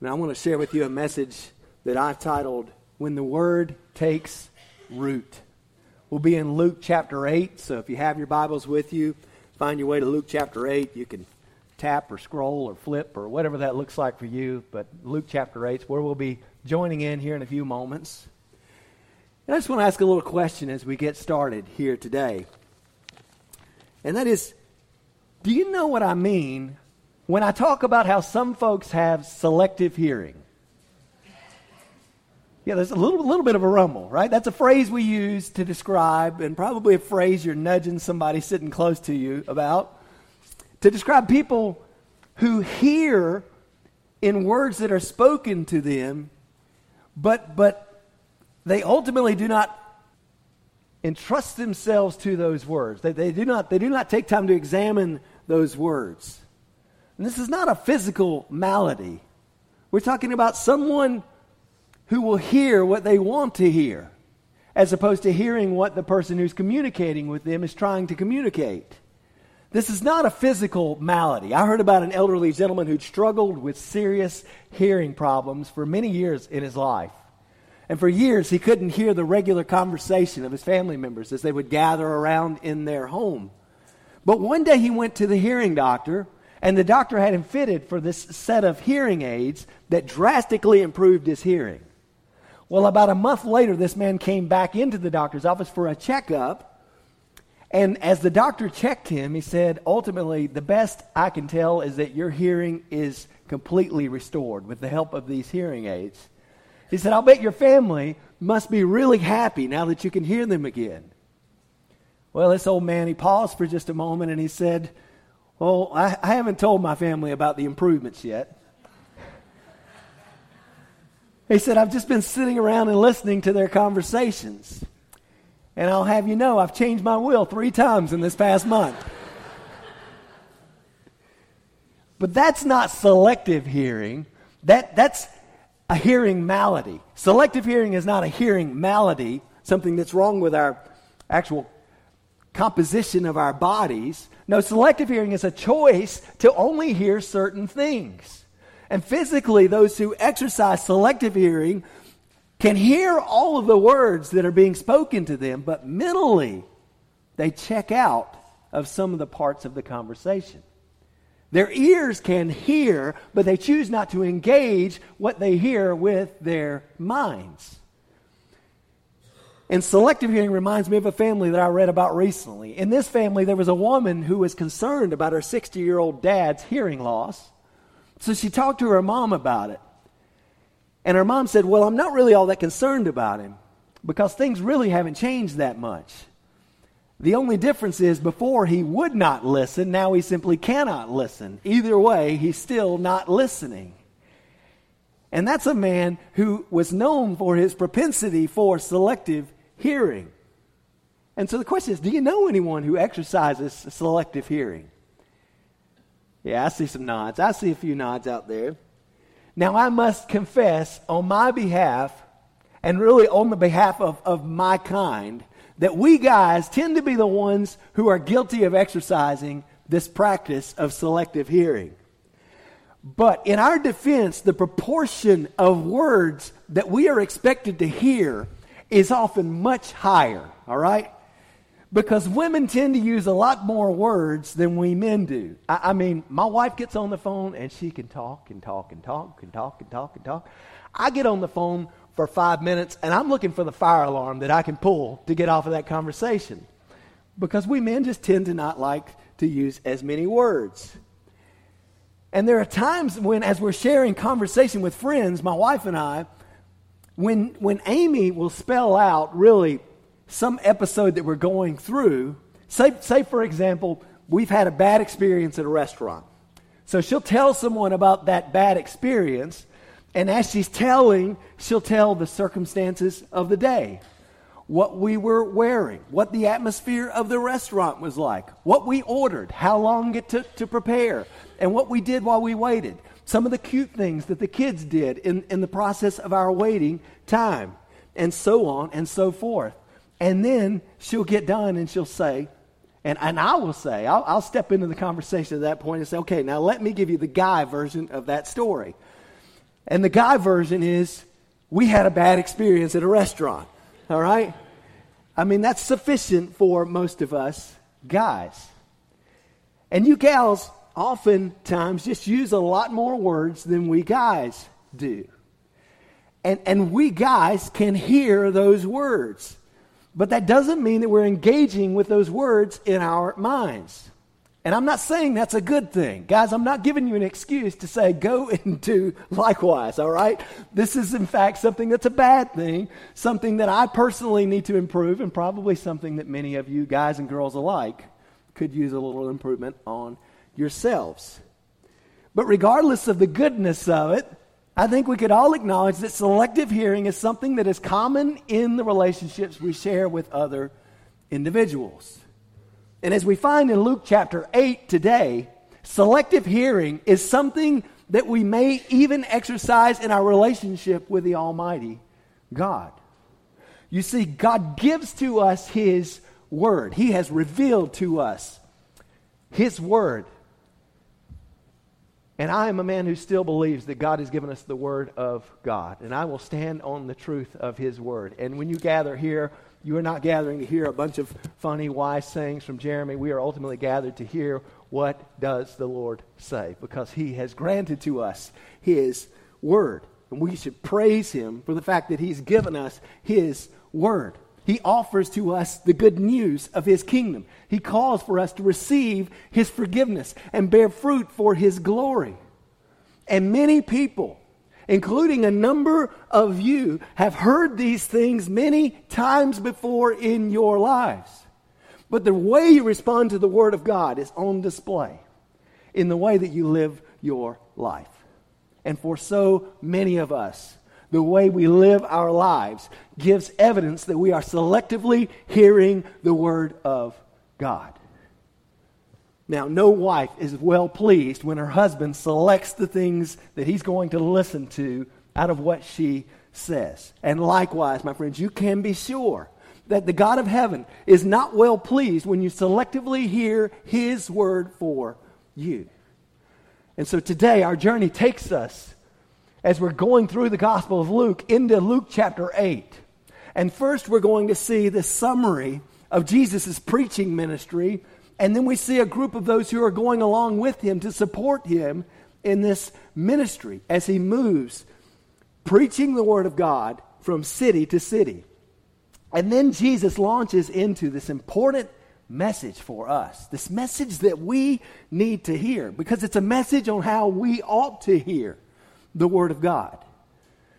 And I want to share with you a message that I've titled, When the Word Takes Root. We'll be in Luke chapter 8, so if you have your Bibles with you, find your way to Luke chapter 8. You can tap or scroll or flip or whatever that looks like for you. But Luke chapter 8 is where we'll be joining in here in a few moments. And I just want to ask a little question as we get started here today. And that is do you know what I mean when I talk about how some folks have selective hearing. Yeah, there's a little, little bit of a rumble, right? That's a phrase we use to describe, and probably a phrase you're nudging somebody sitting close to you about, to describe people who hear in words that are spoken to them, but, but they ultimately do not entrust themselves to those words. They, they, do not, they do not take time to examine those words. And this is not a physical malady. We're talking about someone who will hear what they want to hear, as opposed to hearing what the person who's communicating with them is trying to communicate. This is not a physical malady. I heard about an elderly gentleman who'd struggled with serious hearing problems for many years in his life. And for years, he couldn't hear the regular conversation of his family members as they would gather around in their home. But one day he went to the hearing doctor and the doctor had him fitted for this set of hearing aids that drastically improved his hearing. Well, about a month later, this man came back into the doctor's office for a checkup. And as the doctor checked him, he said, ultimately, the best I can tell is that your hearing is completely restored with the help of these hearing aids. He said, I'll bet your family must be really happy now that you can hear them again. Well, this old man, he paused for just a moment and he said, well, I, I haven't told my family about the improvements yet. He said, I've just been sitting around and listening to their conversations. And I'll have you know, I've changed my will three times in this past month. but that's not selective hearing. That, that's a hearing malady. Selective hearing is not a hearing malady, something that's wrong with our actual composition of our bodies. No, selective hearing is a choice to only hear certain things. And physically, those who exercise selective hearing can hear all of the words that are being spoken to them, but mentally, they check out of some of the parts of the conversation. Their ears can hear, but they choose not to engage what they hear with their minds. And selective hearing reminds me of a family that I read about recently. In this family, there was a woman who was concerned about her 60 year old dad's hearing loss. So she talked to her mom about it. And her mom said, Well, I'm not really all that concerned about him because things really haven't changed that much. The only difference is before he would not listen, now he simply cannot listen. Either way, he's still not listening. And that's a man who was known for his propensity for selective hearing. And so the question is do you know anyone who exercises selective hearing? Yeah, I see some nods. I see a few nods out there. Now, I must confess on my behalf, and really on the behalf of, of my kind, that we guys tend to be the ones who are guilty of exercising this practice of selective hearing. But in our defense, the proportion of words that we are expected to hear is often much higher, all right? Because women tend to use a lot more words than we men do. I, I, mean, my wife gets on the phone and she can talk and talk and talk and talk and talk and talk. I get on the phone for five minutes and I'm looking for the fire alarm that I can pull to get off of that conversation. Because we men just tend to not like to use as many words. And there are times when, as we're sharing conversation with friends, my wife and I, when, when Amy will spell out really some episode that we're going through, say, say, for example, we've had a bad experience at a restaurant. So she'll tell someone about that bad experience, and as she's telling, she'll tell the circumstances of the day what we were wearing, what the atmosphere of the restaurant was like, what we ordered, how long it took to prepare, and what we did while we waited some of the cute things that the kids did in, in the process of our waiting time, and so on and so forth. And then she'll get done and she'll say, and, and I will say, I'll, I'll step into the conversation at that point and say, okay, now let me give you the guy version of that story. And the guy version is, we had a bad experience at a restaurant. All right? I mean, that's sufficient for most of us guys. And you gals oftentimes just use a lot more words than we guys do. And, and we guys can hear those words. But that doesn't mean that we're engaging with those words in our minds. And I'm not saying that's a good thing. Guys, I'm not giving you an excuse to say go and do likewise, all right? This is, in fact, something that's a bad thing, something that I personally need to improve, and probably something that many of you guys and girls alike could use a little improvement on yourselves. But regardless of the goodness of it, I think we could all acknowledge that selective hearing is something that is common in the relationships we share with other individuals. And as we find in Luke chapter 8 today, selective hearing is something that we may even exercise in our relationship with the Almighty God. You see, God gives to us His Word, He has revealed to us His Word. And I am a man who still believes that God has given us the Word of God. And I will stand on the truth of His Word. And when you gather here, you are not gathering to hear a bunch of funny, wise sayings from Jeremy. We are ultimately gathered to hear what does the Lord say because He has granted to us His Word. And we should praise Him for the fact that He's given us His Word. He offers to us the good news of His kingdom. He calls for us to receive His forgiveness and bear fruit for His glory. And many people, including a number of you, have heard these things many times before in your lives. But the way you respond to the Word of God is on display in the way that you live your life. And for so many of us, the way we live our lives gives evidence that we are selectively hearing the word of God. Now, no wife is well pleased when her husband selects the things that he's going to listen to out of what she says. And likewise, my friends, you can be sure that the God of heaven is not well pleased when you selectively hear his word for you. And so today, our journey takes us as we're going through the Gospel of Luke into Luke chapter 8. And first, we're going to see the summary of Jesus' preaching ministry. And then we see a group of those who are going along with him to support him in this ministry as he moves preaching the Word of God from city to city. And then Jesus launches into this important message for us, this message that we need to hear, because it's a message on how we ought to hear the Word of God.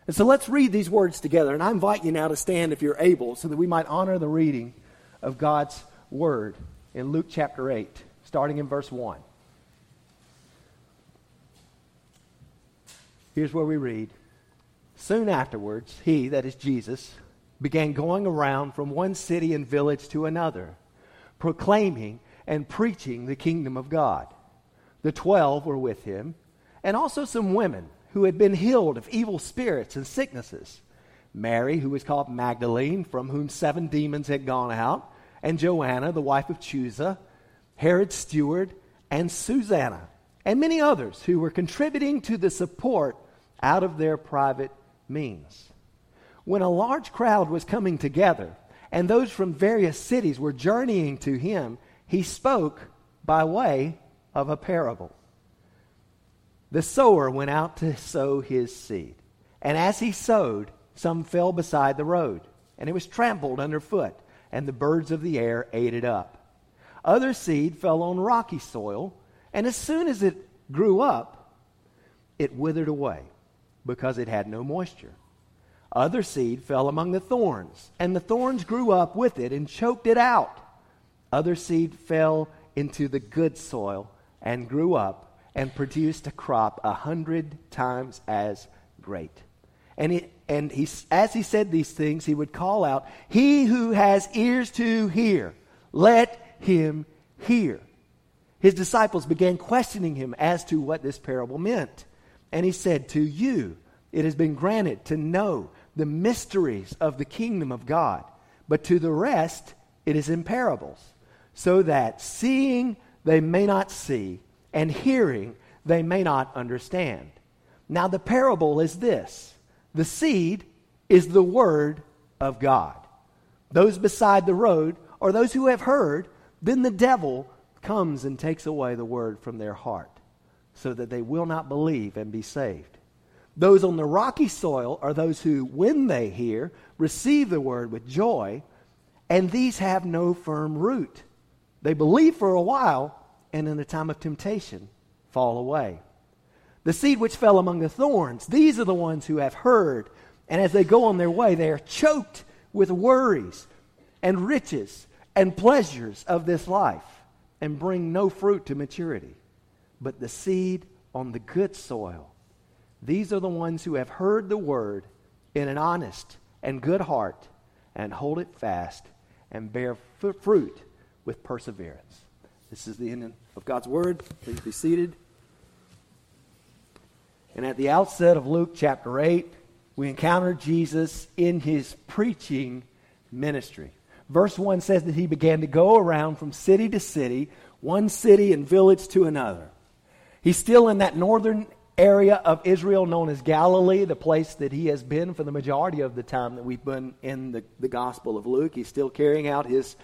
And so let's read these words together. And I invite you now to stand if you're able so that we might honor the reading of God's Word in Luke chapter 8, starting in verse 1. Here's where we read Soon afterwards, he, that is Jesus, began going around from one city and village to another, proclaiming and preaching the kingdom of God. The twelve were with him, and also some women who had been healed of evil spirits and sicknesses. Mary, who was called Magdalene, from whom seven demons had gone out, and Joanna, the wife of Chuza, Herod's steward, and Susanna, and many others who were contributing to the support out of their private means. When a large crowd was coming together, and those from various cities were journeying to him, he spoke by way of a parable. The sower went out to sow his seed. And as he sowed, some fell beside the road, and it was trampled underfoot, and the birds of the air ate it up. Other seed fell on rocky soil, and as soon as it grew up, it withered away, because it had no moisture. Other seed fell among the thorns, and the thorns grew up with it and choked it out. Other seed fell into the good soil and grew up and produced a crop a hundred times as great. And, he, and he, as he said these things, he would call out, He who has ears to hear, let him hear. His disciples began questioning him as to what this parable meant. And he said, To you it has been granted to know the mysteries of the kingdom of God, but to the rest it is in parables, so that seeing they may not see and hearing they may not understand. Now, the parable is this the seed is the word of God. Those beside the road are those who have heard, then the devil comes and takes away the word from their heart so that they will not believe and be saved. Those on the rocky soil are those who, when they hear, receive the word with joy, and these have no firm root. They believe for a while, and in a time of temptation, fall away. The seed which fell among the thorns, these are the ones who have heard, and as they go on their way, they are choked with worries and riches and pleasures of this life, and bring no fruit to maturity. But the seed on the good soil, these are the ones who have heard the word in an honest and good heart, and hold it fast, and bear f- fruit with perseverance. This is the end of God's word. Please be seated. And at the outset of Luke chapter 8, we encounter Jesus in his preaching ministry. Verse 1 says that he began to go around from city to city, one city and village to another. He's still in that northern area of Israel known as Galilee, the place that he has been for the majority of the time that we've been in the, the Gospel of Luke. He's still carrying out his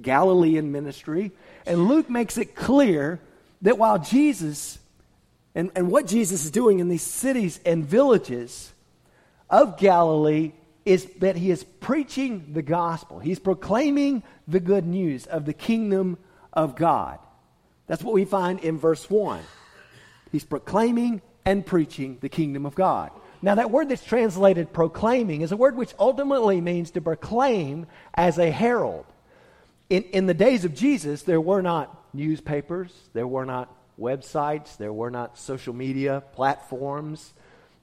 Galilean ministry. And Luke makes it clear that while Jesus and, and what Jesus is doing in these cities and villages of Galilee is that he is preaching the gospel. He's proclaiming the good news of the kingdom of God. That's what we find in verse 1. He's proclaiming and preaching the kingdom of God. Now, that word that's translated proclaiming is a word which ultimately means to proclaim as a herald. In, in the days of Jesus, there were not newspapers, there were not websites, there were not social media platforms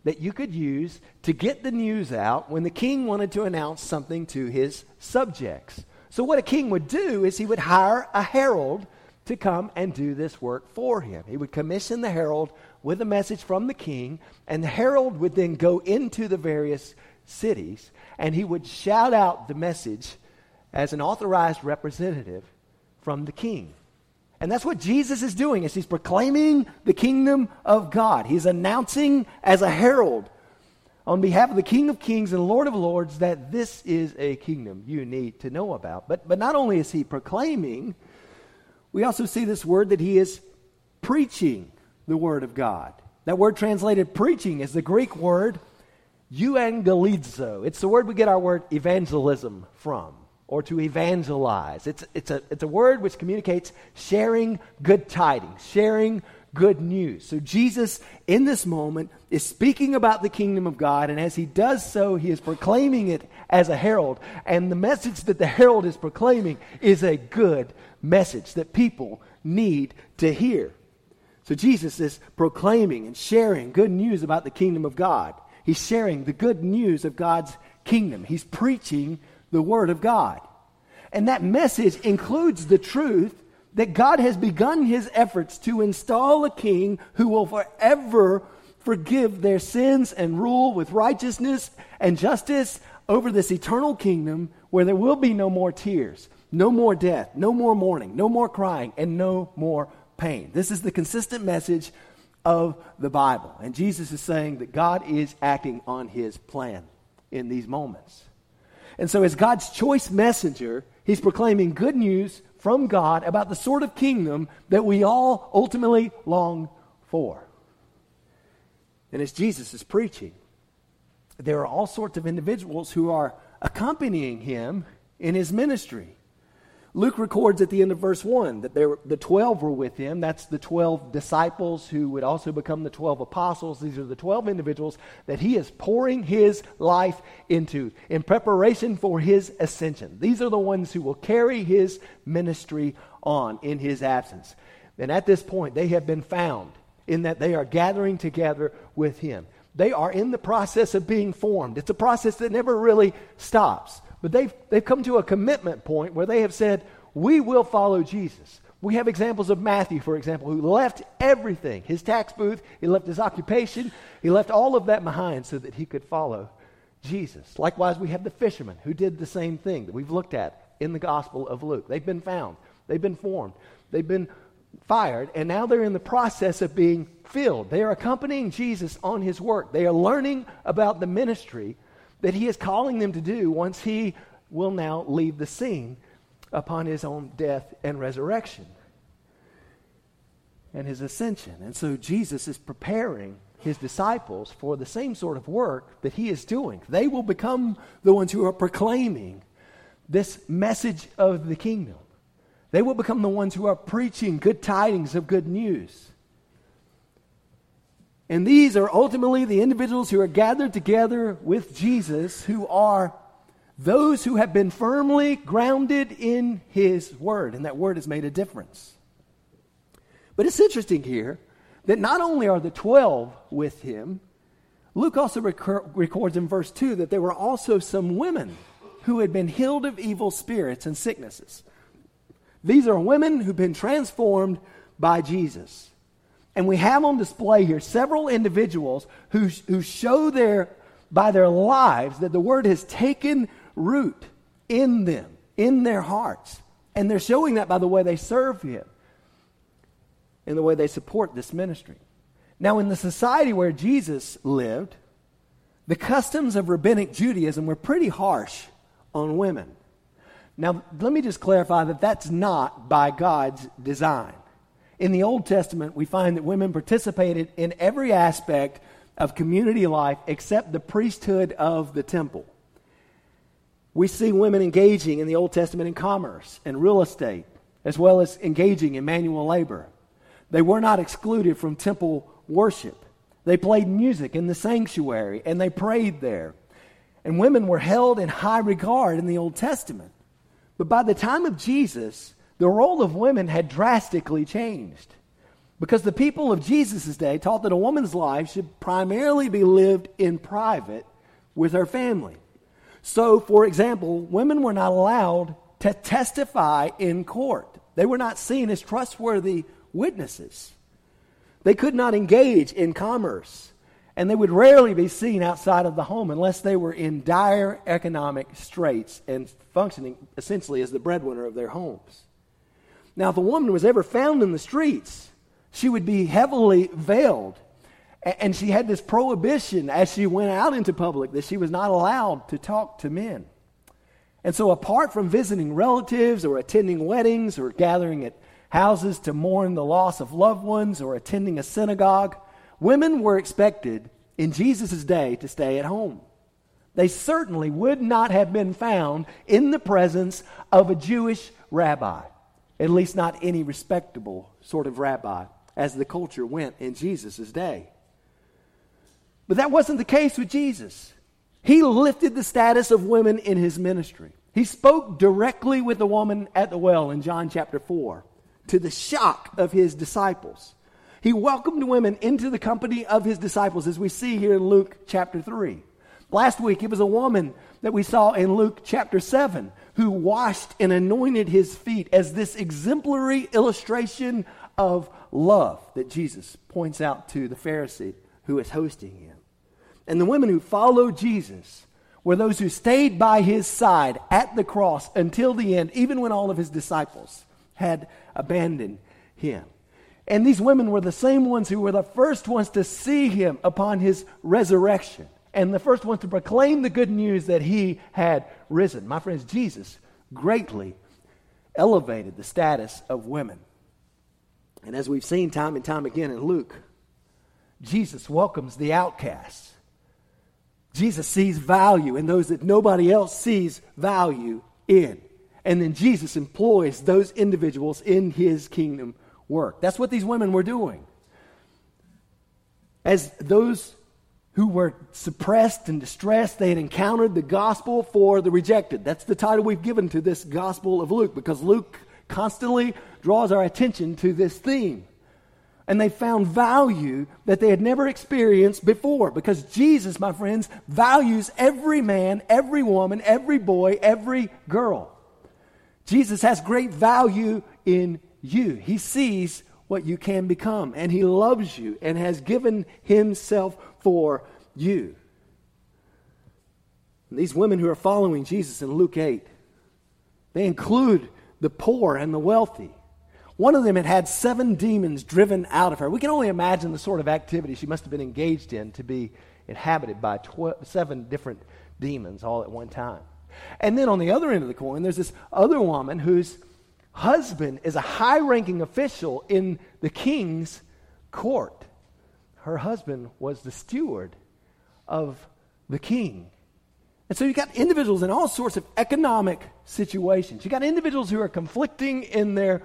that you could use to get the news out when the king wanted to announce something to his subjects. So, what a king would do is he would hire a herald to come and do this work for him. He would commission the herald with a message from the king, and the herald would then go into the various cities and he would shout out the message as an authorized representative from the king. And that's what Jesus is doing is he's proclaiming the kingdom of God. He's announcing as a herald on behalf of the King of Kings and Lord of Lords that this is a kingdom you need to know about. But, but not only is he proclaiming, we also see this word that he is preaching the word of God. That word translated preaching is the Greek word euangelizo. It's the word we get our word evangelism from or to evangelize. It's, it's, a, it's a word which communicates sharing good tidings, sharing good news. So Jesus, in this moment, is speaking about the kingdom of God, and as he does so, he is proclaiming it as a herald. And the message that the herald is proclaiming is a good message that people need to hear. So Jesus is proclaiming and sharing good news about the kingdom of God. He's sharing the good news of God's kingdom. He's preaching the Word of God. And that message includes the truth that God has begun his efforts to install a king who will forever forgive their sins and rule with righteousness and justice over this eternal kingdom where there will be no more tears, no more death, no more mourning, no more crying, and no more pain. This is the consistent message of the Bible. And Jesus is saying that God is acting on his plan in these moments. And so, as God's choice messenger, he's proclaiming good news from God about the sort of kingdom that we all ultimately long for. And as Jesus is preaching, there are all sorts of individuals who are accompanying him in his ministry. Luke records at the end of verse 1 that there, the 12 were with him. That's the 12 disciples who would also become the 12 apostles. These are the 12 individuals that he is pouring his life into in preparation for his ascension. These are the ones who will carry his ministry on in his absence. And at this point, they have been found in that they are gathering together with him. They are in the process of being formed. It's a process that never really stops. But they've, they've come to a commitment point where they have said, We will follow Jesus. We have examples of Matthew, for example, who left everything his tax booth, he left his occupation, he left all of that behind so that he could follow Jesus. Likewise, we have the fishermen who did the same thing that we've looked at in the Gospel of Luke. They've been found, they've been formed, they've been fired, and now they're in the process of being filled. They are accompanying Jesus on his work. They are learning about the ministry that he is calling them to do once he will now leave the scene upon his own death and resurrection and his ascension. And so Jesus is preparing his disciples for the same sort of work that he is doing. They will become the ones who are proclaiming this message of the kingdom. They will become the ones who are preaching good tidings of good news. And these are ultimately the individuals who are gathered together with Jesus, who are those who have been firmly grounded in his word. And that word has made a difference. But it's interesting here that not only are the 12 with him, Luke also rec- records in verse 2 that there were also some women who had been healed of evil spirits and sicknesses. These are women who've been transformed by Jesus. And we have on display here several individuals who, who show their, by their lives that the word has taken root in them, in their hearts. And they're showing that by the way they serve Him, in the way they support this ministry. Now, in the society where Jesus lived, the customs of rabbinic Judaism were pretty harsh on women. Now, let me just clarify that that's not by God's design. In the Old Testament, we find that women participated in every aspect of community life except the priesthood of the temple. We see women engaging in the Old Testament in commerce and real estate, as well as engaging in manual labor. They were not excluded from temple worship. They played music in the sanctuary and they prayed there. And women were held in high regard in the Old Testament. But by the time of Jesus, the role of women had drastically changed. Because the people of Jesus' day taught that a woman's life should primarily be lived in private with her family. So, for example, women were not allowed to testify in court, they were not seen as trustworthy witnesses. They could not engage in commerce and they would rarely be seen outside of the home unless they were in dire economic straits and functioning essentially as the breadwinner of their homes. Now, if a woman was ever found in the streets, she would be heavily veiled. And she had this prohibition as she went out into public that she was not allowed to talk to men. And so, apart from visiting relatives or attending weddings or gathering at houses to mourn the loss of loved ones or attending a synagogue, Women were expected in Jesus' day to stay at home. They certainly would not have been found in the presence of a Jewish rabbi, at least not any respectable sort of rabbi, as the culture went in Jesus' day. But that wasn't the case with Jesus. He lifted the status of women in his ministry. He spoke directly with the woman at the well in John chapter 4 to the shock of his disciples. He welcomed women into the company of his disciples, as we see here in Luke chapter 3. Last week, it was a woman that we saw in Luke chapter 7 who washed and anointed his feet as this exemplary illustration of love that Jesus points out to the Pharisee who is hosting him. And the women who followed Jesus were those who stayed by his side at the cross until the end, even when all of his disciples had abandoned him. And these women were the same ones who were the first ones to see him upon his resurrection and the first ones to proclaim the good news that he had risen. My friends, Jesus greatly elevated the status of women. And as we've seen time and time again in Luke, Jesus welcomes the outcasts. Jesus sees value in those that nobody else sees value in. And then Jesus employs those individuals in his kingdom work. That's what these women were doing. As those who were suppressed and distressed, they had encountered the gospel for the rejected. That's the title we've given to this gospel of Luke because Luke constantly draws our attention to this theme. And they found value that they had never experienced before because Jesus, my friends, values every man, every woman, every boy, every girl. Jesus has great value in you. He sees what you can become, and He loves you and has given Himself for you. And these women who are following Jesus in Luke 8, they include the poor and the wealthy. One of them had had seven demons driven out of her. We can only imagine the sort of activity she must have been engaged in to be inhabited by seven different demons all at one time. And then on the other end of the coin, there's this other woman whose husband is a high ranking official in the king's court. Her husband was the steward of the king. And so you got individuals in all sorts of economic situations. You got individuals who are conflicting in their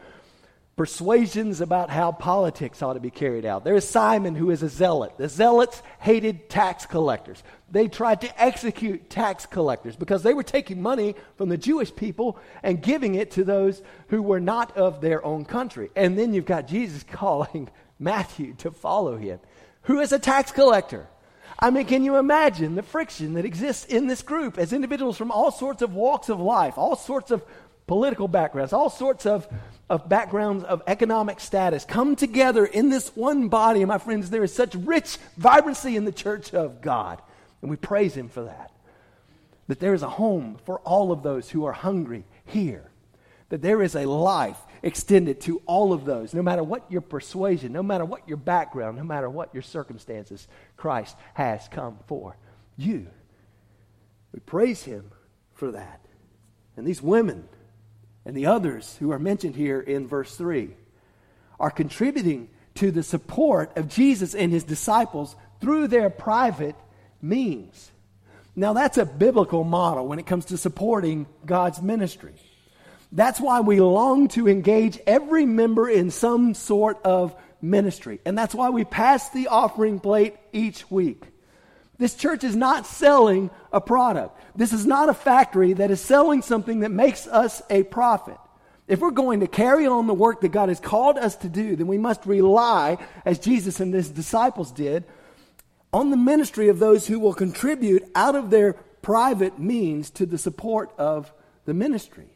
persuasions about how politics ought to be carried out. There is Simon, who is a zealot. The zealots hated tax collectors. They tried to execute tax collectors because they were taking money from the Jewish people and giving it to those who were not of their own country. And then you've got Jesus calling Matthew to follow him, who is a tax collector. I mean, can you imagine the friction that exists in this group as individuals from all sorts of walks of life, all sorts of political backgrounds, all sorts of, of backgrounds of economic status come together in this one body. And my friends, there is such rich vibrancy in the church of God. And we praise Him for that. That there is a home for all of those who are hungry here. That there is a life extended to all of those, no matter what your persuasion, no matter what your background, no matter what your circumstances, Christ has come for you. We praise Him for that. And these women and the others who are mentioned here in verse 3 are contributing to the support of Jesus and his disciples through their private means. Now, that's a biblical model when it comes to supporting God's ministry. That's why we long to engage every member in some sort of ministry. And that's why we pass the offering plate each week. This church is not selling a product. This is not a factory that is selling something that makes us a profit. If we're going to carry on the work that God has called us to do, then we must rely, as Jesus and his disciples did, on the ministry of those who will contribute out of their private means to the support of the ministry.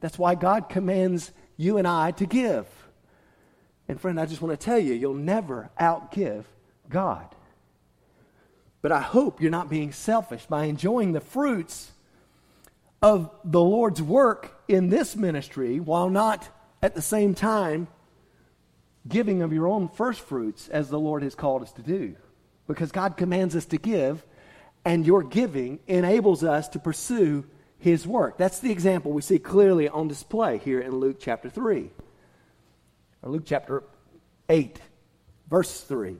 That's why God commands you and I to give. And friend, I just want to tell you, you'll never outgive God. But I hope you're not being selfish by enjoying the fruits of the Lord's work in this ministry while not at the same time giving of your own first fruits as the Lord has called us to do. Because God commands us to give, and your giving enables us to pursue His work. That's the example we see clearly on display here in Luke chapter 3, or Luke chapter 8, verse 3.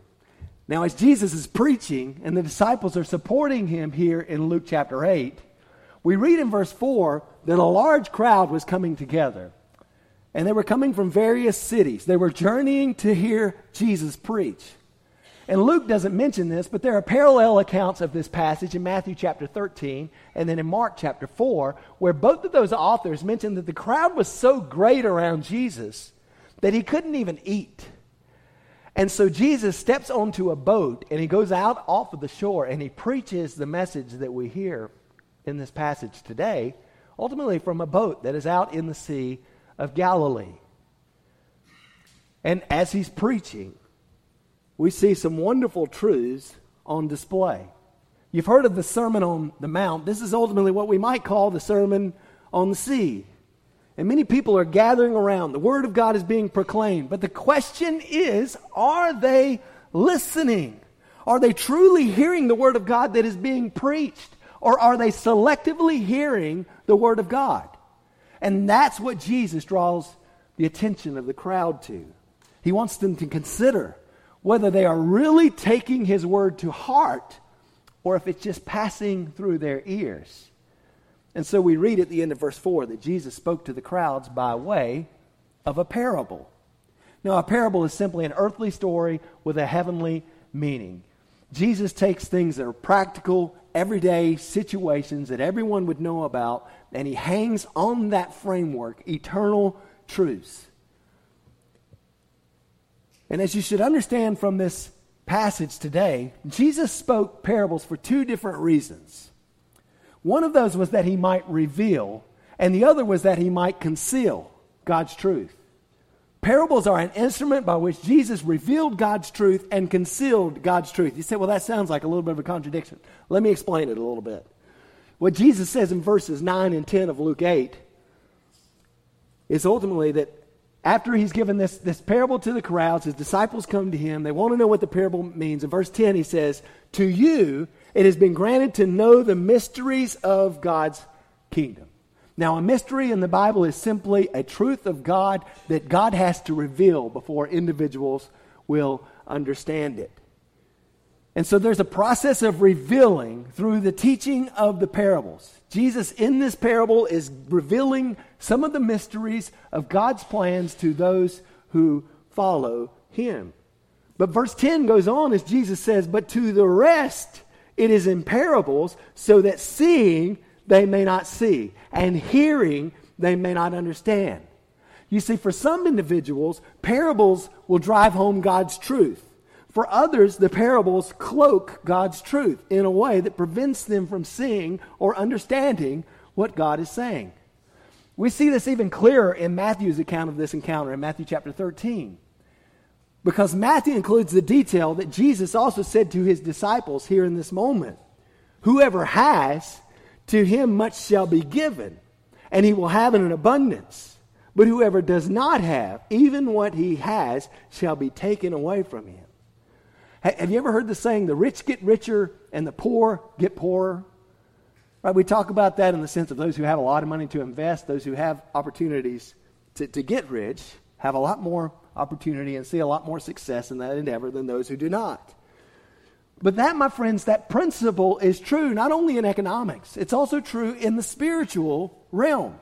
Now, as Jesus is preaching and the disciples are supporting him here in Luke chapter 8, we read in verse 4 that a large crowd was coming together. And they were coming from various cities. They were journeying to hear Jesus preach. And Luke doesn't mention this, but there are parallel accounts of this passage in Matthew chapter 13 and then in Mark chapter 4, where both of those authors mention that the crowd was so great around Jesus that he couldn't even eat. And so Jesus steps onto a boat and he goes out off of the shore and he preaches the message that we hear in this passage today, ultimately from a boat that is out in the Sea of Galilee. And as he's preaching, we see some wonderful truths on display. You've heard of the Sermon on the Mount. This is ultimately what we might call the Sermon on the Sea. And many people are gathering around. The Word of God is being proclaimed. But the question is are they listening? Are they truly hearing the Word of God that is being preached? Or are they selectively hearing the Word of God? And that's what Jesus draws the attention of the crowd to. He wants them to consider whether they are really taking His Word to heart or if it's just passing through their ears. And so we read at the end of verse 4 that Jesus spoke to the crowds by way of a parable. Now, a parable is simply an earthly story with a heavenly meaning. Jesus takes things that are practical, everyday situations that everyone would know about, and he hangs on that framework eternal truths. And as you should understand from this passage today, Jesus spoke parables for two different reasons. One of those was that he might reveal, and the other was that he might conceal God's truth. Parables are an instrument by which Jesus revealed God's truth and concealed God's truth. You say, well, that sounds like a little bit of a contradiction. Let me explain it a little bit. What Jesus says in verses 9 and 10 of Luke 8 is ultimately that after he's given this, this parable to the crowds, his disciples come to him. They want to know what the parable means. In verse 10, he says, To you it has been granted to know the mysteries of God's kingdom. Now, a mystery in the Bible is simply a truth of God that God has to reveal before individuals will understand it. And so there's a process of revealing through the teaching of the parables. Jesus, in this parable, is revealing some of the mysteries of God's plans to those who follow him. But verse 10 goes on as Jesus says, But to the rest it is in parables, so that seeing they may not see, and hearing they may not understand. You see, for some individuals, parables will drive home God's truth. For others, the parables cloak God's truth in a way that prevents them from seeing or understanding what God is saying. We see this even clearer in Matthew's account of this encounter in Matthew chapter 13. Because Matthew includes the detail that Jesus also said to his disciples here in this moment Whoever has, to him much shall be given, and he will have in an abundance. But whoever does not have, even what he has, shall be taken away from him. Have you ever heard the saying, the rich get richer and the poor get poorer? Right, we talk about that in the sense of those who have a lot of money to invest, those who have opportunities to, to get rich, have a lot more opportunity and see a lot more success in that endeavor than those who do not. But that, my friends, that principle is true not only in economics, it's also true in the spiritual realm.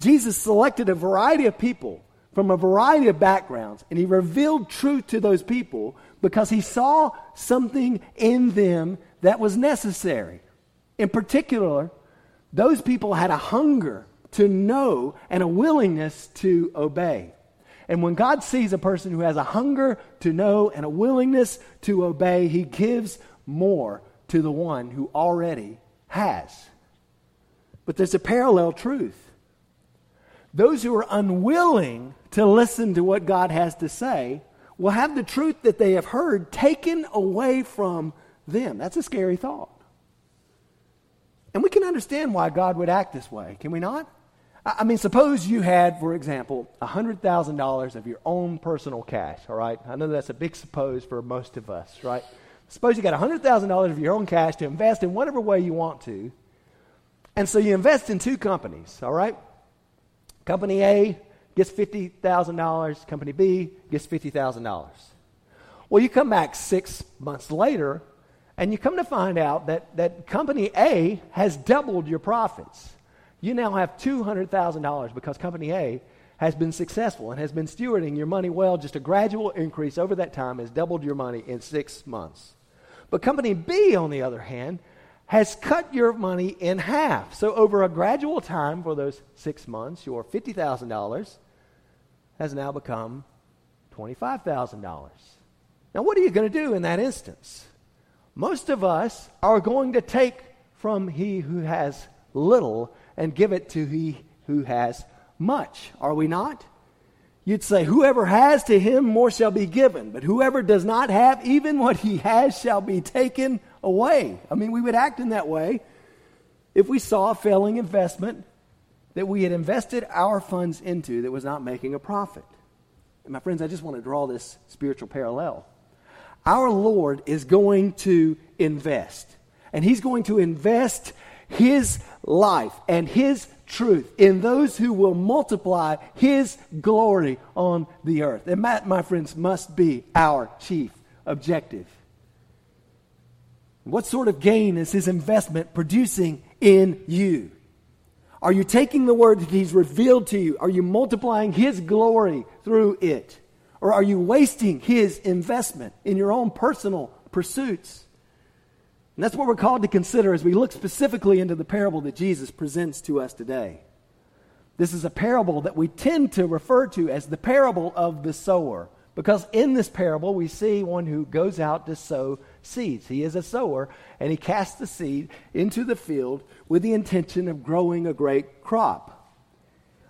Jesus selected a variety of people from a variety of backgrounds, and he revealed truth to those people because he saw something in them that was necessary. In particular, those people had a hunger to know and a willingness to obey. And when God sees a person who has a hunger to know and a willingness to obey, he gives more to the one who already has. But there's a parallel truth. Those who are unwilling to listen to what God has to say will have the truth that they have heard taken away from them. That's a scary thought. And we can understand why God would act this way, can we not? I mean, suppose you had, for example, $100,000 of your own personal cash, all right? I know that's a big suppose for most of us, right? Suppose you got $100,000 of your own cash to invest in whatever way you want to. And so you invest in two companies, all right? Company A gets $50,000, company B gets $50,000. Well, you come back six months later and you come to find out that, that company A has doubled your profits. You now have $200,000 because company A has been successful and has been stewarding your money well. Just a gradual increase over that time has doubled your money in six months. But company B, on the other hand, has cut your money in half. So, over a gradual time for those six months, your $50,000 has now become $25,000. Now, what are you going to do in that instance? Most of us are going to take from he who has little and give it to he who has much, are we not? You'd say, Whoever has to him more shall be given, but whoever does not have, even what he has shall be taken away. I mean, we would act in that way if we saw a failing investment that we had invested our funds into that was not making a profit. And my friends, I just want to draw this spiritual parallel. Our Lord is going to invest, and He's going to invest His life and His truth in those who will multiply His glory on the earth. And that, my friends, must be our chief objective. What sort of gain is His investment producing in you? Are you taking the word that He's revealed to you? Are you multiplying His glory through it? Or are you wasting His investment in your own personal pursuits? And that's what we're called to consider as we look specifically into the parable that Jesus presents to us today. This is a parable that we tend to refer to as the parable of the sower. Because in this parable, we see one who goes out to sow seeds. He is a sower, and he casts the seed into the field with the intention of growing a great crop.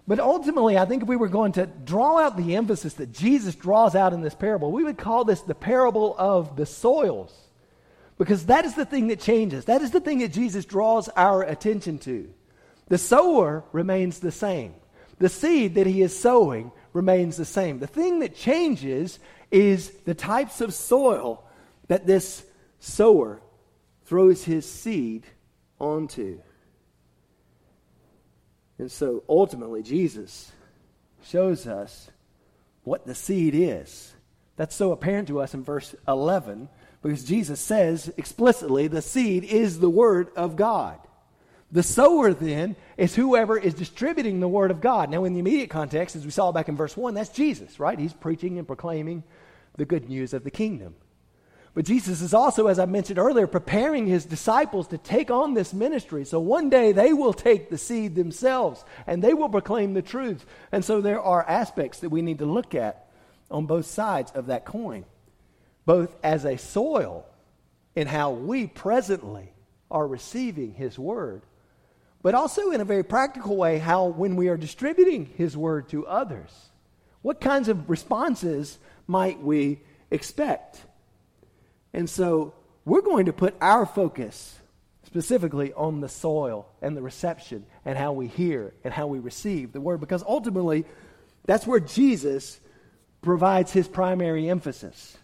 But ultimately, I think if we were going to draw out the emphasis that Jesus draws out in this parable, we would call this the parable of the soils. Because that is the thing that changes. That is the thing that Jesus draws our attention to. The sower remains the same. The seed that he is sowing remains the same. The thing that changes is the types of soil that this sower throws his seed onto. And so ultimately, Jesus shows us what the seed is. That's so apparent to us in verse 11 because Jesus says explicitly the seed is the Word of God. The sower, then, is whoever is distributing the Word of God. Now, in the immediate context, as we saw back in verse 1, that's Jesus, right? He's preaching and proclaiming the good news of the kingdom. But Jesus is also, as I mentioned earlier, preparing his disciples to take on this ministry. So one day they will take the seed themselves and they will proclaim the truth. And so there are aspects that we need to look at on both sides of that coin, both as a soil in how we presently are receiving his word, but also in a very practical way, how when we are distributing his word to others, what kinds of responses might we expect? And so we're going to put our focus specifically on the soil and the reception and how we hear and how we receive the word because ultimately that's where Jesus provides his primary emphasis.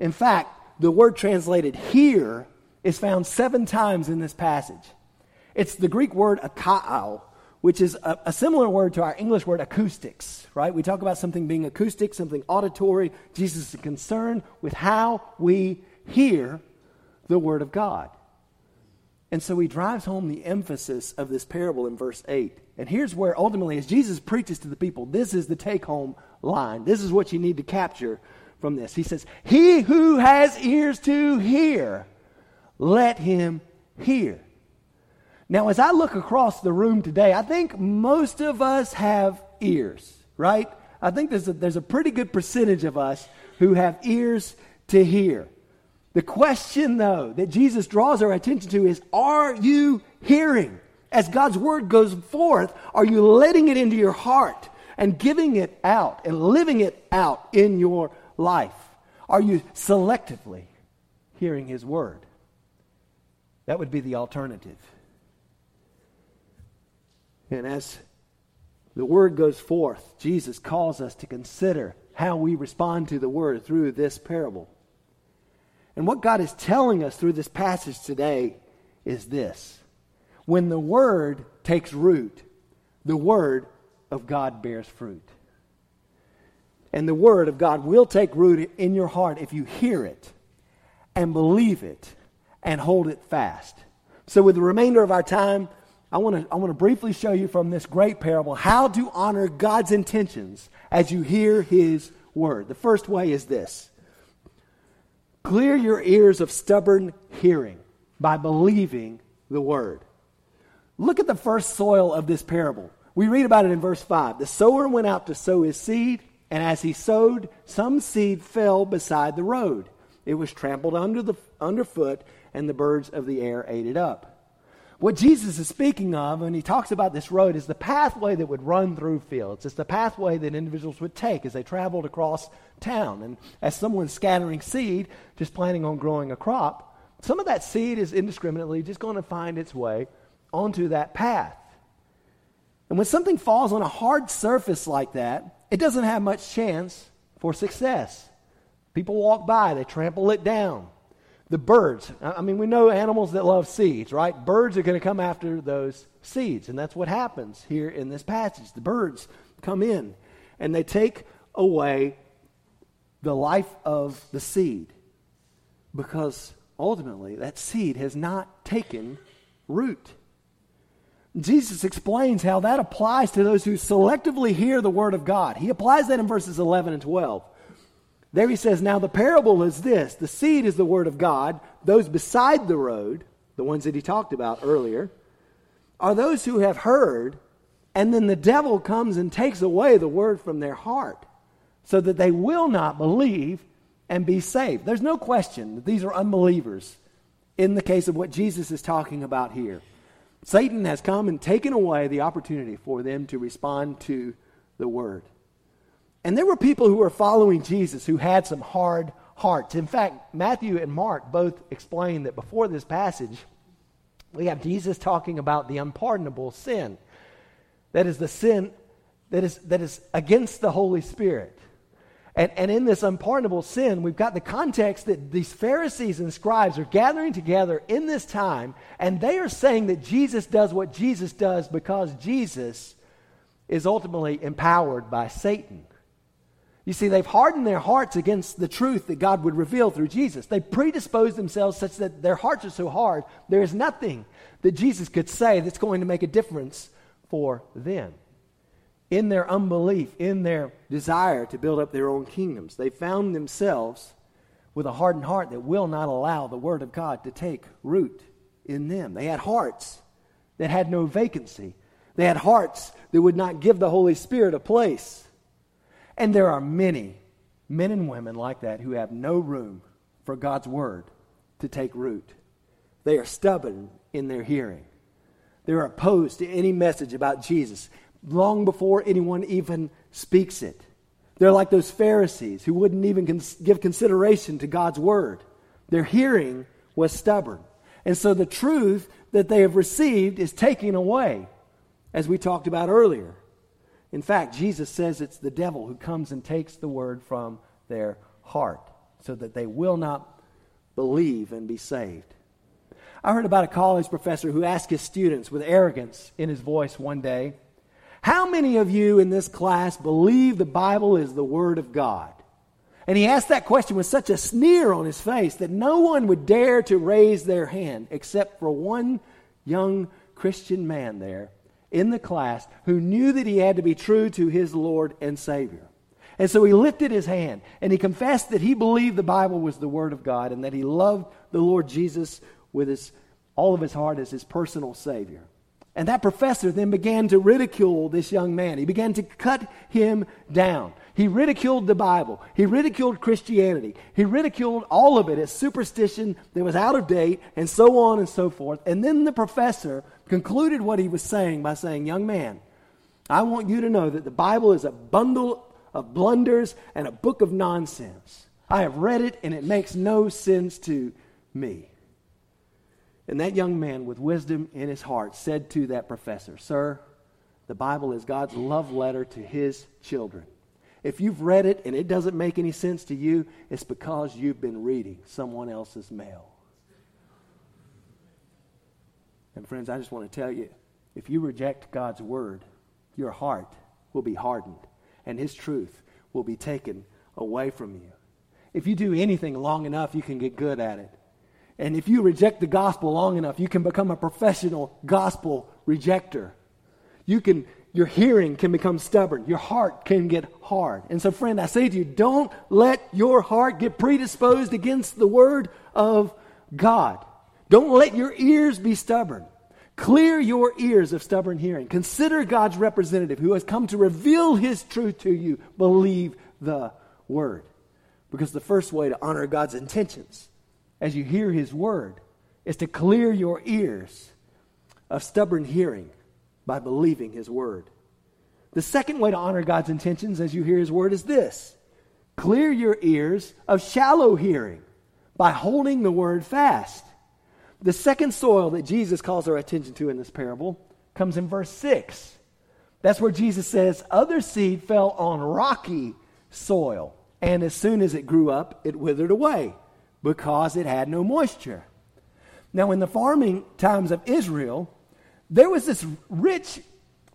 In fact, the word translated here is found seven times in this passage. It's the Greek word akouo, which is a, a, similar word to our English word acoustics, right? We talk about something being acoustic, something auditory. Jesus is concerned with how we hear the word of God. And so he drives home the emphasis of this parable in verse 8. And here's where ultimately, as Jesus preaches to the people, this is the take home line. This is what you need to capture from this. He says, He who has ears to hear, let him hear. Now, as I look across the room today, I think most of us have ears, right? I think there's a, there's a pretty good percentage of us who have ears to hear. The question, though, that Jesus draws our attention to is Are you hearing? As God's word goes forth, are you letting it into your heart and giving it out and living it out in your life? Are you selectively hearing his word? That would be the alternative. And as the word goes forth, Jesus calls us to consider how we respond to the word through this parable. And what God is telling us through this passage today is this when the Word takes root, the Word of God bears fruit. And the Word of God will take root in your heart if you hear it and believe it and hold it fast. So, with the remainder of our time, I want to I want to briefly show you from this great parable how to honor God's intentions as you hear His Word. The first way is this Clear your ears of stubborn hearing by believing the word. Look at the first soil of this parable. We read about it in verse 5. The sower went out to sow his seed, and as he sowed, some seed fell beside the road. It was trampled under the, underfoot, and the birds of the air ate it up. What Jesus is speaking of when he talks about this road is the pathway that would run through fields. It's the pathway that individuals would take as they traveled across town. And as someone scattering seed, just planning on growing a crop, some of that seed is indiscriminately just going to find its way onto that path. And when something falls on a hard surface like that, it doesn't have much chance for success. People walk by, they trample it down the birds. I mean, we know animals that love seeds, right? Birds are going to come after those seeds. And that's what happens here in this passage. The birds come in and they take away the life of the seed because ultimately that seed has not taken root. Jesus explains how that applies to those who selectively hear the word of God. He applies that in verses 11 and 12. There he says, Now the parable is this the seed is the word of God. Those beside the road, the ones that he talked about earlier, are those who have heard, and then the devil comes and takes away the word from their heart so that they will not believe and be saved. There's no question that these are unbelievers in the case of what Jesus is talking about here. Satan has come and taken away the opportunity for them to respond to the word. And there were people who were following Jesus who had some hard hearts. In fact, Matthew and Mark both explain that before this passage, we have Jesus talking about the unpardonable sin. That is the sin that is, that is against the Holy Spirit. And, and in this unpardonable sin, we've got the context that these Pharisees and scribes are gathering together in this time, and they are saying that Jesus does what Jesus does because Jesus is ultimately empowered by Satan. You see, they've hardened their hearts against the truth that God would reveal through Jesus. They predisposed themselves such that their hearts are so hard, there is nothing that Jesus could say that's going to make a difference for them. In their unbelief, in their desire to build up their own kingdoms, they found themselves with a hardened heart that will not allow the Word of God to take root in them. They had hearts that had no vacancy, they had hearts that would not give the Holy Spirit a place. And there are many men and women like that who have no room for God's word to take root. They are stubborn in their hearing. They're opposed to any message about Jesus long before anyone even speaks it. They're like those Pharisees who wouldn't even cons- give consideration to God's word. Their hearing was stubborn. And so the truth that they have received is taken away, as we talked about earlier. In fact, Jesus says it's the devil who comes and takes the word from their heart so that they will not believe and be saved. I heard about a college professor who asked his students with arrogance in his voice one day, How many of you in this class believe the Bible is the Word of God? And he asked that question with such a sneer on his face that no one would dare to raise their hand except for one young Christian man there in the class who knew that he had to be true to his Lord and Savior. And so he lifted his hand and he confessed that he believed the Bible was the Word of God and that he loved the Lord Jesus with his, all of his heart as his personal Savior. And that professor then began to ridicule this young man. He began to cut him down. He ridiculed the Bible. He ridiculed Christianity. He ridiculed all of it as superstition that was out of date and so on and so forth. And then the professor concluded what he was saying by saying, Young man, I want you to know that the Bible is a bundle of blunders and a book of nonsense. I have read it and it makes no sense to me. And that young man, with wisdom in his heart, said to that professor, Sir, the Bible is God's love letter to his children. If you've read it and it doesn't make any sense to you, it's because you've been reading someone else's mail. And friends, I just want to tell you if you reject God's word, your heart will be hardened and his truth will be taken away from you. If you do anything long enough, you can get good at it. And if you reject the gospel long enough, you can become a professional gospel rejecter. You can your hearing can become stubborn. Your heart can get hard. And so, friend, I say to you, don't let your heart get predisposed against the word of God. Don't let your ears be stubborn. Clear your ears of stubborn hearing. Consider God's representative who has come to reveal his truth to you. Believe the word. Because the first way to honor God's intentions as you hear his word is to clear your ears of stubborn hearing by believing his word. The second way to honor God's intentions as you hear his word is this clear your ears of shallow hearing by holding the word fast. The second soil that Jesus calls our attention to in this parable comes in verse 6. That's where Jesus says, Other seed fell on rocky soil, and as soon as it grew up, it withered away because it had no moisture. Now, in the farming times of Israel, there was this rich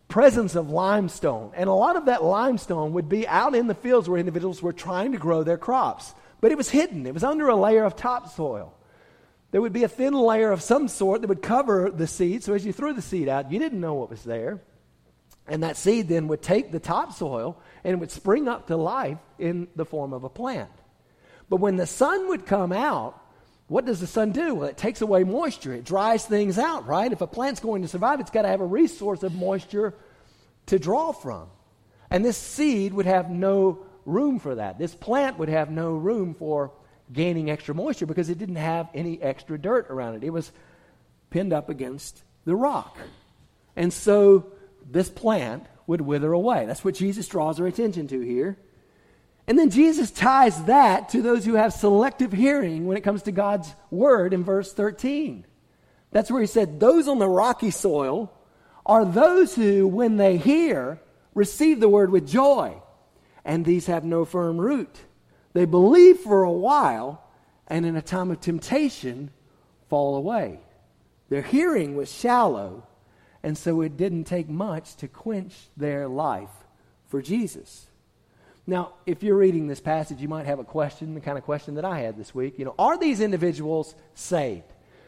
presence of limestone, and a lot of that limestone would be out in the fields where individuals were trying to grow their crops. But it was hidden, it was under a layer of topsoil there would be a thin layer of some sort that would cover the seed. So as you threw the seed out, you didn't know what was there. And that seed then would take the topsoil and would spring up to life in the form of a plant. But when the sun would come out, what does the sun do? Well, it takes away moisture. It dries things out, right? If a plant's going to survive, it's got to have a resource of moisture to draw from. And this seed would have no room for that. This plant would have no room for gaining extra moisture because it didn't have any extra dirt around it. It was pinned up against the rock. And so this plant would wither away. That's what Jesus draws our attention to here. And then Jesus ties that to those who have selective hearing when it comes to God's word in verse 13. That's where he said, Those on the rocky soil are those who, when they hear, receive the word with joy, and these have no firm root. They believe for a while, and in a time of temptation, fall away. Their hearing was shallow, and so it didn't take much to quench their life for Jesus. Now, if you're reading this passage, you might have a question, the kind of question that I had this week. You know, are these individuals saved?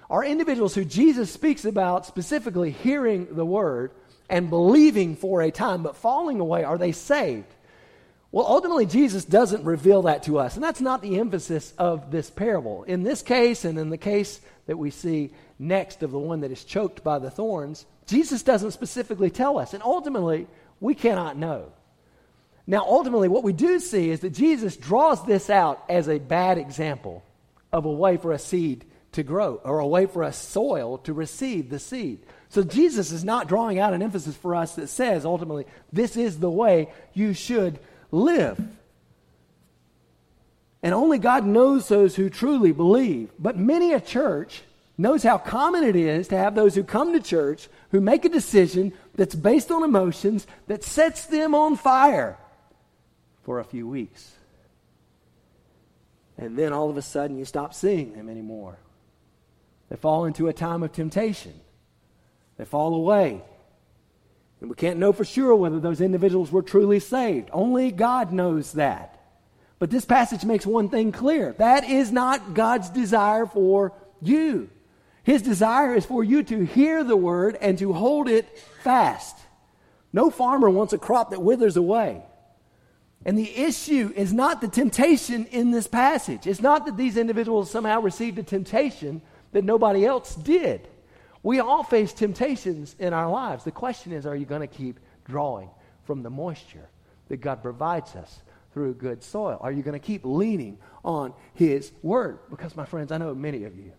Are individuals who Jesus speaks about specifically hearing the word and believing for a time but falling away, are they saved? Well, ultimately, Jesus doesn't reveal that to us, and that's not the emphasis of this parable. In this case, and in the case that we see next of the one that is choked by the thorns, Jesus doesn't specifically tell us, and ultimately, we cannot know. Now, ultimately, what we do see is that Jesus draws this out as a bad example of a way for a seed to grow or a way for a soil to receive the seed. So, Jesus is not drawing out an emphasis for us that says, ultimately, this is the way you should live. And only God knows those who truly believe. But many a church knows how common it is to have those who come to church who make a decision that's based on emotions that sets them on fire for a few weeks. And then all of a sudden you stop seeing them anymore. They fall into a time of temptation. They fall away. And we can't know for sure whether those individuals were truly saved. Only God knows that. But this passage makes one thing clear that is not God's desire for you. His desire is for you to hear the word and to hold it fast. No farmer wants a crop that withers away. And the issue is not the temptation in this passage. It's not that these individuals somehow received a temptation that nobody else did. We all face temptations in our lives. The question is are you going to keep drawing from the moisture that God provides us through good soil? Are you going to keep leaning on His Word? Because, my friends, I know many of you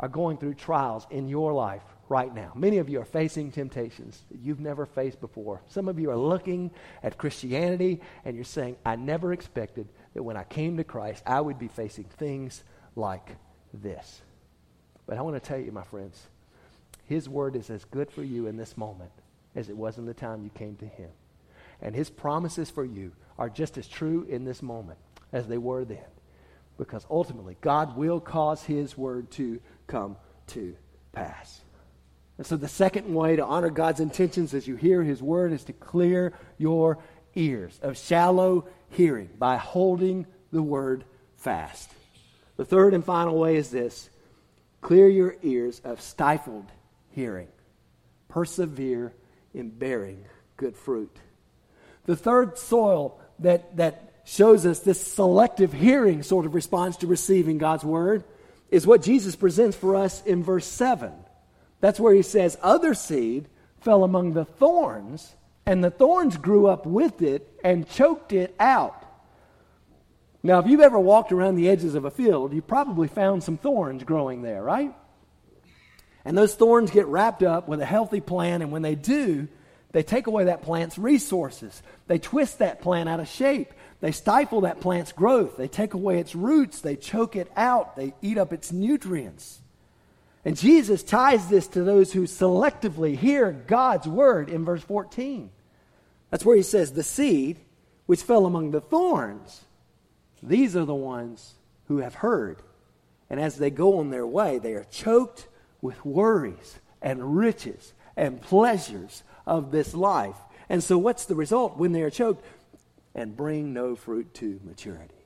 are going through trials in your life right now. Many of you are facing temptations that you've never faced before. Some of you are looking at Christianity and you're saying, I never expected that when I came to Christ, I would be facing things like this. But I want to tell you, my friends, His word is as good for you in this moment as it was in the time you came to Him. And His promises for you are just as true in this moment as they were then. Because ultimately, God will cause His word to come to pass. And so, the second way to honor God's intentions as you hear His word is to clear your ears of shallow hearing by holding the word fast. The third and final way is this Clear your ears of stifled hearing. Persevere in bearing good fruit. The third soil that, that shows us this selective hearing sort of response to receiving God's word is what Jesus presents for us in verse 7. That's where he says, Other seed fell among the thorns, and the thorns grew up with it and choked it out. Now, if you've ever walked around the edges of a field, you probably found some thorns growing there, right? And those thorns get wrapped up with a healthy plant, and when they do, they take away that plant's resources. They twist that plant out of shape. They stifle that plant's growth. They take away its roots. They choke it out. They eat up its nutrients. And Jesus ties this to those who selectively hear God's word in verse 14. That's where he says, The seed which fell among the thorns these are the ones who have heard. And as they go on their way, they are choked with worries and riches and pleasures of this life. And so, what's the result when they are choked? And bring no fruit to maturity.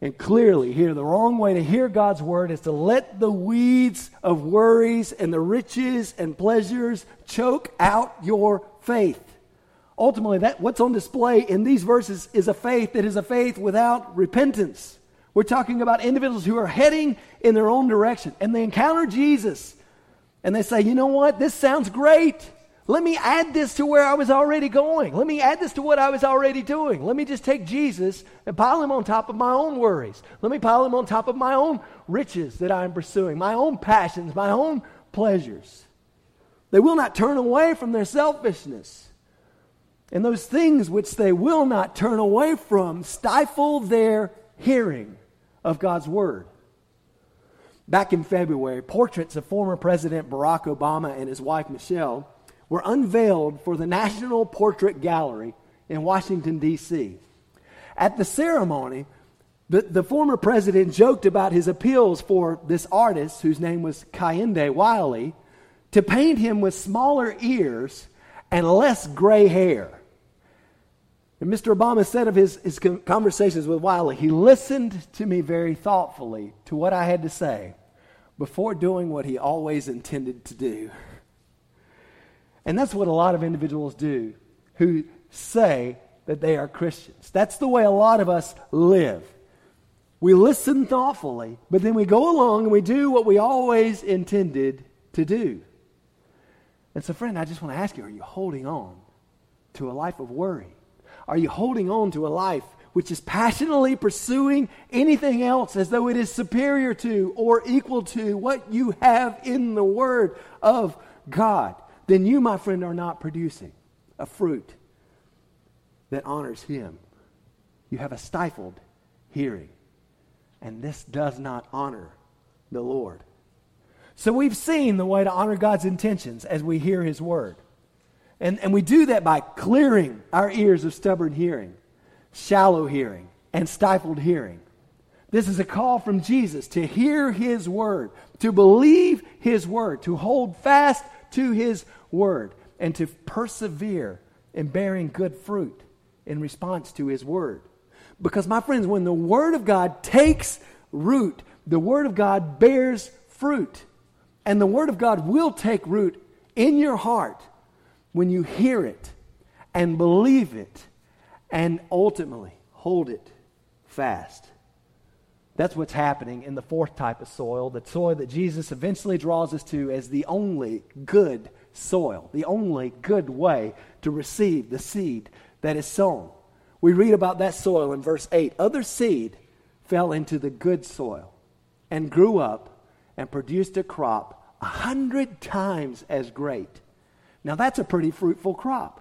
And clearly, here, the wrong way to hear God's word is to let the weeds of worries and the riches and pleasures choke out your faith ultimately that what's on display in these verses is a faith that is a faith without repentance. We're talking about individuals who are heading in their own direction and they encounter Jesus and they say, "You know what? This sounds great. Let me add this to where I was already going. Let me add this to what I was already doing. Let me just take Jesus and pile him on top of my own worries. Let me pile him on top of my own riches that I'm pursuing, my own passions, my own pleasures." They will not turn away from their selfishness. And those things which they will not turn away from stifle their hearing of God's word. Back in February, portraits of former President Barack Obama and his wife Michelle were unveiled for the National Portrait Gallery in Washington, D.C. At the ceremony, the, the former president joked about his appeals for this artist, whose name was Kehinde Wiley, to paint him with smaller ears and less gray hair. And Mr. Obama said of his, his conversations with Wiley, he listened to me very thoughtfully to what I had to say before doing what he always intended to do. And that's what a lot of individuals do who say that they are Christians. That's the way a lot of us live. We listen thoughtfully, but then we go along and we do what we always intended to do. And so, friend, I just want to ask you are you holding on to a life of worry? Are you holding on to a life which is passionately pursuing anything else as though it is superior to or equal to what you have in the Word of God? Then you, my friend, are not producing a fruit that honors Him. You have a stifled hearing. And this does not honor the Lord. So we've seen the way to honor God's intentions as we hear His word. And, and we do that by clearing our ears of stubborn hearing, shallow hearing, and stifled hearing. This is a call from Jesus to hear His word, to believe His word, to hold fast to His word, and to persevere in bearing good fruit in response to His word. Because, my friends, when the Word of God takes root, the Word of God bears fruit. And the Word of God will take root in your heart when you hear it and believe it and ultimately hold it fast. That's what's happening in the fourth type of soil, the soil that Jesus eventually draws us to as the only good soil, the only good way to receive the seed that is sown. We read about that soil in verse 8. Other seed fell into the good soil and grew up and produced a crop a hundred times as great. Now, that's a pretty fruitful crop.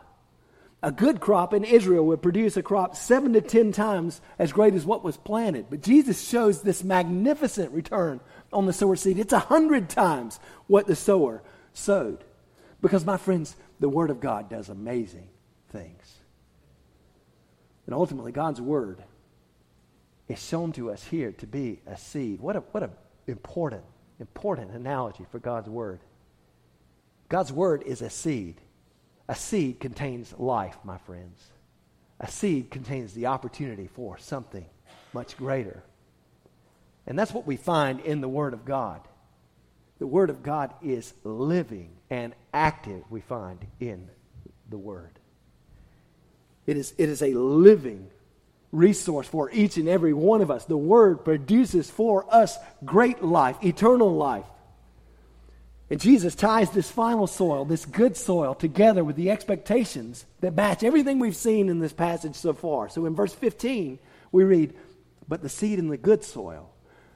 A good crop in Israel would produce a crop seven to ten times as great as what was planted. But Jesus shows this magnificent return on the sower seed. It's a hundred times what the sower sowed. Because, my friends, the Word of God does amazing things. And ultimately, God's Word is shown to us here to be a seed. What a, what a important important analogy for God's Word. God's Word is a seed. A seed contains life, my friends. A seed contains the opportunity for something much greater. And that's what we find in the Word of God. The Word of God is living and active, we find in the Word. It is, it is a living resource for each and every one of us. The Word produces for us great life, eternal life. And Jesus ties this final soil, this good soil, together with the expectations that match everything we've seen in this passage so far. So in verse 15, we read, But the seed in the good soil,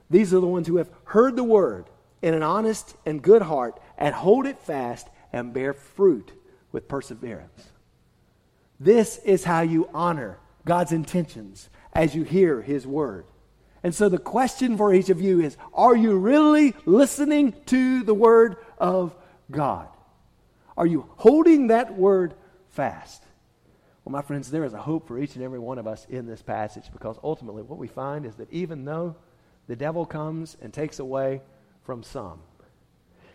these are the ones who have heard the word in an honest and good heart and hold it fast and bear fruit with perseverance. This is how you honor God's intentions as you hear His word. And so the question for each of you is Are you really listening to the word of God? Are you holding that word fast? Well, my friends, there is a hope for each and every one of us in this passage because ultimately what we find is that even though the devil comes and takes away from some,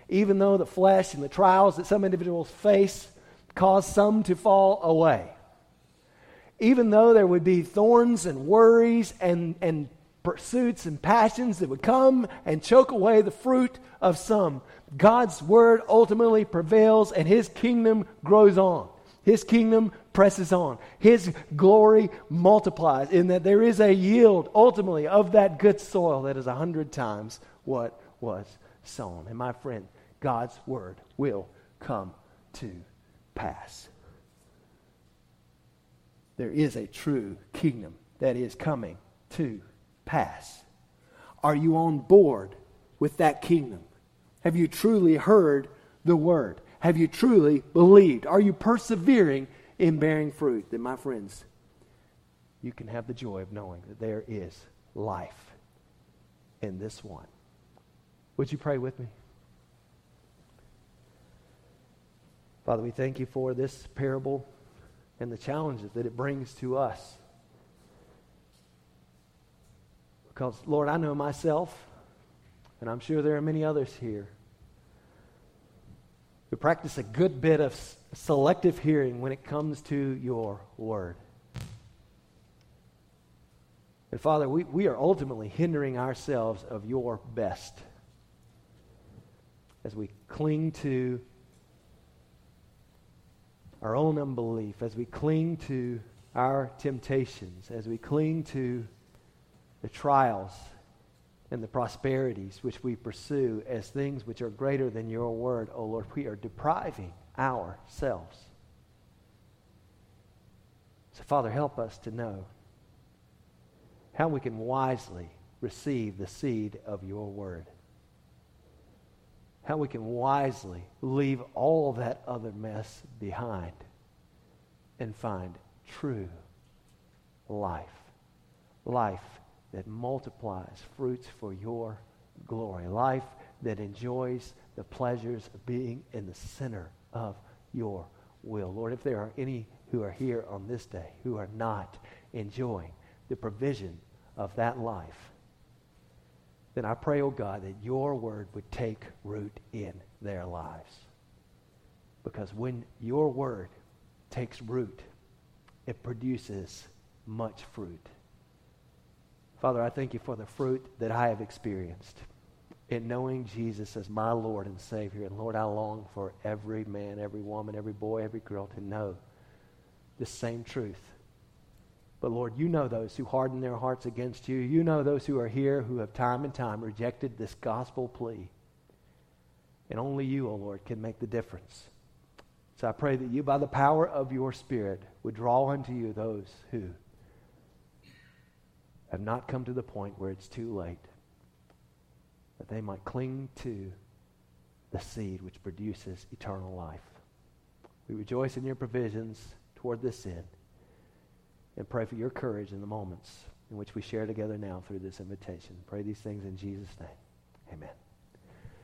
even though the flesh and the trials that some individuals face cause some to fall away, even though there would be thorns and worries and, and pursuits and passions that would come and choke away the fruit of some, God's word ultimately prevails and his kingdom grows on. His kingdom presses on. His glory multiplies in that there is a yield ultimately of that good soil that is a hundred times what was sown. And my friend, God's word will come to pass there is a true kingdom that is coming to pass. Are you on board with that kingdom? Have you truly heard the word? Have you truly believed? Are you persevering in bearing fruit? Then, my friends, you can have the joy of knowing that there is life in this one. Would you pray with me? Father, we thank you for this parable and the challenges that it brings to us. Because, Lord, I know myself, and I'm sure there are many others here who practice a good bit of selective hearing when it comes to your word. And Father, we, we are ultimately hindering ourselves of your best as we cling to our own unbelief, as we cling to our temptations, as we cling to the trials and the prosperities which we pursue as things which are greater than your word, O oh Lord, we are depriving ourselves. So, Father, help us to know how we can wisely receive the seed of your word. How we can wisely leave all that other mess behind and find true life. Life that multiplies fruits for your glory. Life that enjoys the pleasures of being in the center of your will. Lord, if there are any who are here on this day who are not enjoying the provision of that life, then I pray, oh God, that your word would take root in their lives. Because when your word takes root, it produces much fruit. Father, I thank you for the fruit that I have experienced in knowing Jesus as my Lord and Savior. And Lord, I long for every man, every woman, every boy, every girl to know the same truth. But Lord, you know those who harden their hearts against you. You know those who are here who have time and time rejected this gospel plea. And only you, O oh Lord, can make the difference. So I pray that you, by the power of your Spirit, would draw unto you those who have not come to the point where it's too late, that they might cling to the seed which produces eternal life. We rejoice in your provisions toward this end and pray for your courage in the moments in which we share together now through this invitation. Pray these things in Jesus' name. Amen.